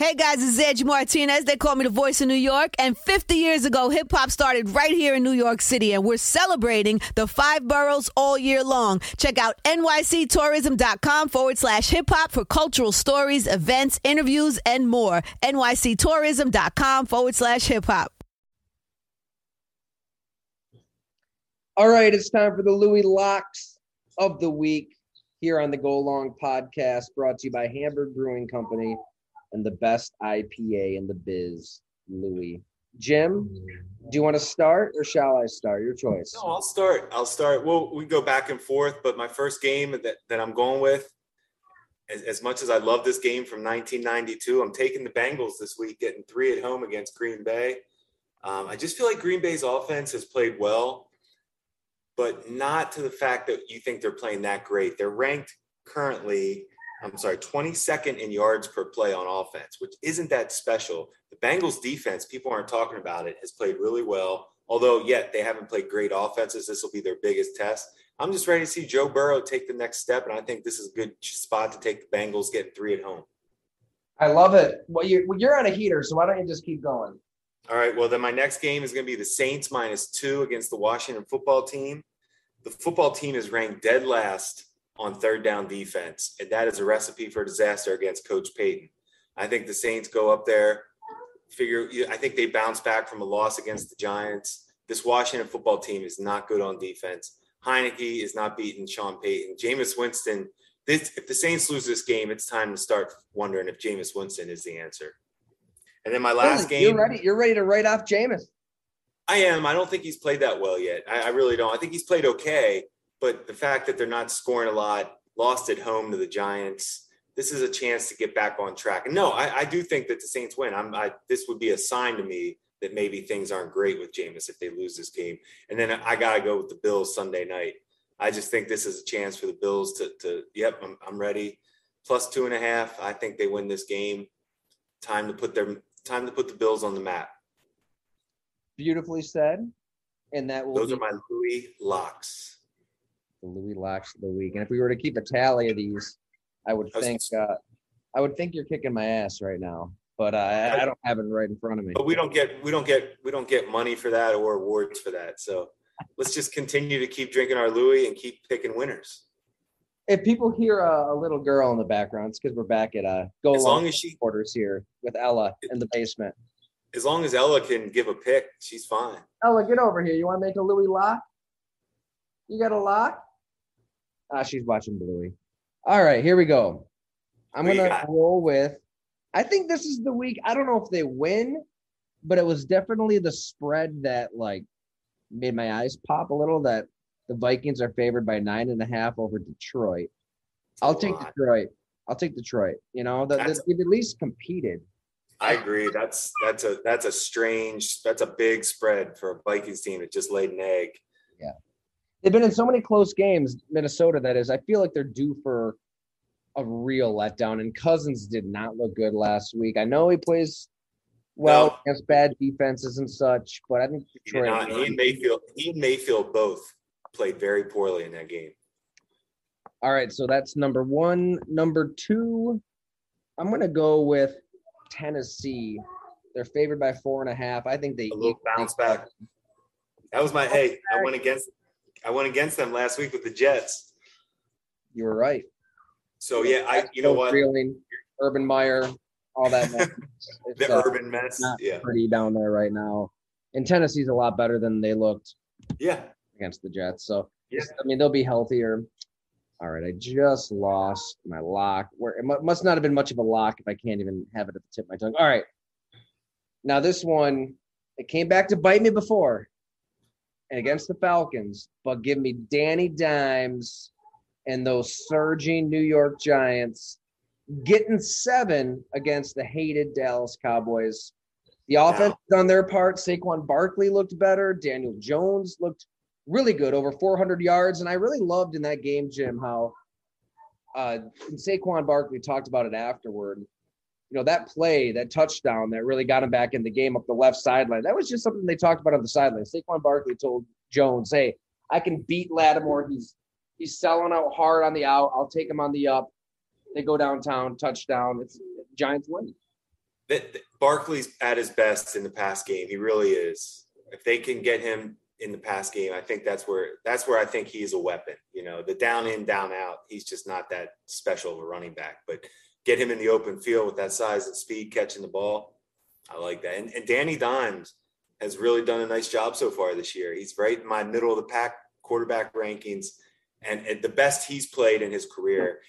Hey guys, it's Angie Martinez. They call me the voice of New York. And 50 years ago, hip hop started right here in New York City, and we're celebrating the five boroughs all year long. Check out nyctourism.com forward slash hip hop for cultural stories, events, interviews, and more. nyctourism.com forward slash hip hop. All right, it's time for the Louie Locks of the week here on the Go Long podcast, brought to you by Hamburg Brewing Company and the best IPA in the biz, Louie. Jim, do you want to start or shall I start? Your choice. No, I'll start. I'll start. Well, we go back and forth, but my first game that, that I'm going with, as, as much as I love this game from 1992, I'm taking the Bengals this week, getting three at home against Green Bay. Um, I just feel like Green Bay's offense has played well, but not to the fact that you think they're playing that great. They're ranked currently I'm sorry, 22nd in yards per play on offense, which isn't that special. The Bengals defense, people aren't talking about it, has played really well. Although, yet they haven't played great offenses. This will be their biggest test. I'm just ready to see Joe Burrow take the next step, and I think this is a good spot to take the Bengals getting three at home. I love it. Well, you're, well, you're on a heater, so why don't you just keep going? All right. Well, then my next game is going to be the Saints minus two against the Washington football team. The football team is ranked dead last on third down defense. And that is a recipe for disaster against Coach Payton. I think the Saints go up there, figure, I think they bounce back from a loss against the Giants. This Washington football team is not good on defense. Heinicke is not beating Sean Payton. Jameis Winston, this, if the Saints lose this game, it's time to start wondering if Jameis Winston is the answer. And then my last game. You're ready. You're ready to write off Jameis. I am. I don't think he's played that well yet. I, I really don't. I think he's played okay but the fact that they're not scoring a lot, lost at home to the Giants, this is a chance to get back on track. And no, I, I do think that the Saints win. I'm, I, this would be a sign to me that maybe things aren't great with Jameis if they lose this game. And then I got to go with the Bills Sunday night. I just think this is a chance for the Bills to, to yep, I'm, I'm ready. Plus two and a half. I think they win this game. Time to put their time to put the Bills on the map. Beautifully said. And that will those be- are my Louie locks the Louie locks of the week. And if we were to keep a tally of these, I would think uh, I would think you're kicking my ass right now. But uh, I, I don't have it right in front of me. But we don't get we don't get we don't get money for that or awards for that. So let's just continue to keep drinking our Louie and keep picking winners. If people hear a, a little girl in the background, it's because we're back at uh, Go as long as she quarters here with Ella in the basement. As long as Ella can give a pick, she's fine. Ella, get over here. You want to make a Louie lock? You got a lock? Ah, she's watching Bluey. All right, here we go. I'm gonna roll with. I think this is the week. I don't know if they win, but it was definitely the spread that like made my eyes pop a little. That the Vikings are favored by nine and a half over Detroit. I'll take lot. Detroit. I'll take Detroit. You know, the, the, they've at least competed. I agree. That's that's a that's a strange. That's a big spread for a Vikings team that just laid an egg. Yeah they've been in so many close games, Minnesota, that is. I feel like they're due for a real letdown. And Cousins did not look good last week. I know he plays well no. against bad defenses and such, but I think Detroit. He, not, he and Mayfield, he and Mayfield both played very poorly in that game. All right, so that's number one. Number two, I'm going to go with Tennessee. They're favored by four and a half. I think they a little bounce back. That was my hey. I went against I went against them last week with the Jets. You were right. So yeah, I you know what? Reeling, Urban Meyer, all that. the uh, urban mess. yeah, pretty down there right now. And Tennessee's a lot better than they looked. Yeah, against the Jets. So yeah, I mean they'll be healthier. All right, I just lost my lock. Where it must not have been much of a lock if I can't even have it at the tip of my tongue. All right, now this one it came back to bite me before against the Falcons, but give me Danny Dimes and those surging New York Giants getting seven against the hated Dallas Cowboys. The offense wow. done their part. Saquon Barkley looked better. Daniel Jones looked really good, over 400 yards. And I really loved in that game, Jim, how uh, Saquon Barkley talked about it afterward you know, that play, that touchdown that really got him back in the game up the left sideline, that was just something they talked about on the sideline. Saquon Barkley told Jones, hey, I can beat Lattimore. He's he's selling out hard on the out. I'll take him on the up. They go downtown, touchdown. It's Giants win. that Barkley's at his best in the pass game. He really is. If they can get him in the pass game, I think that's where that's where I think he's a weapon. You know, the down in, down out, he's just not that special of a running back. But get him in the open field with that size and speed catching the ball. I like that. And, and Danny Dimes has really done a nice job so far this year. He's right in my middle of the pack quarterback rankings and, and the best he's played in his career.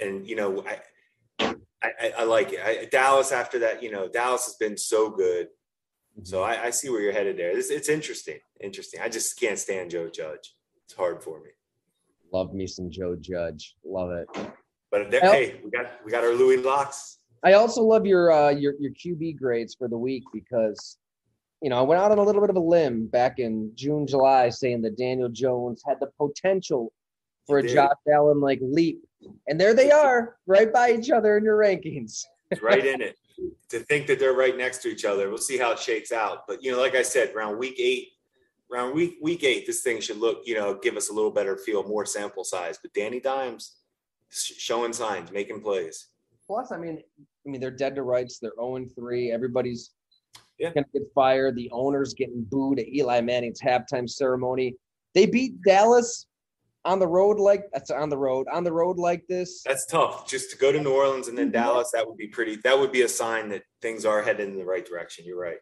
And, you know, I, I, I like it. I, Dallas after that, you know, Dallas has been so good. Mm-hmm. So I, I see where you're headed there. It's, it's interesting. Interesting. I just can't stand Joe Judge. It's hard for me. Love me some Joe Judge. Love it. But there, Well- hey, we got we got our Louie locks. I also love your uh, your your QB grades for the week because you know I went out on a little bit of a limb back in June, July, saying that Daniel Jones had the potential for a did. Josh Allen like leap, and there they are, right by each other in your rankings. Right in it. To think that they're right next to each other, we'll see how it shakes out. But you know, like I said, around week eight, around week week eight, this thing should look, you know, give us a little better feel, more sample size. But Danny Dimes showing signs, making plays. Plus, I mean, I mean they're dead to rights. They're zero and three. Everybody's Yeah. gonna get fired. The owner's getting booed at Eli Manning's halftime ceremony. They beat Dallas on the road like that's on the road on the road like this. That's tough. Just to go to New Orleans and then mm-hmm. Dallas, that would be pretty. That would be a sign that things are headed in the right direction. You're right.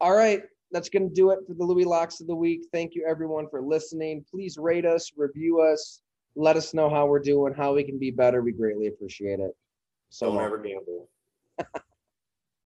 All right, that's going to do it for the Louie Locks of the Week. Thank you, everyone, for listening. Please rate us, review us, let us know how we're doing, how we can be better. We greatly appreciate it. So Don't ever gamble.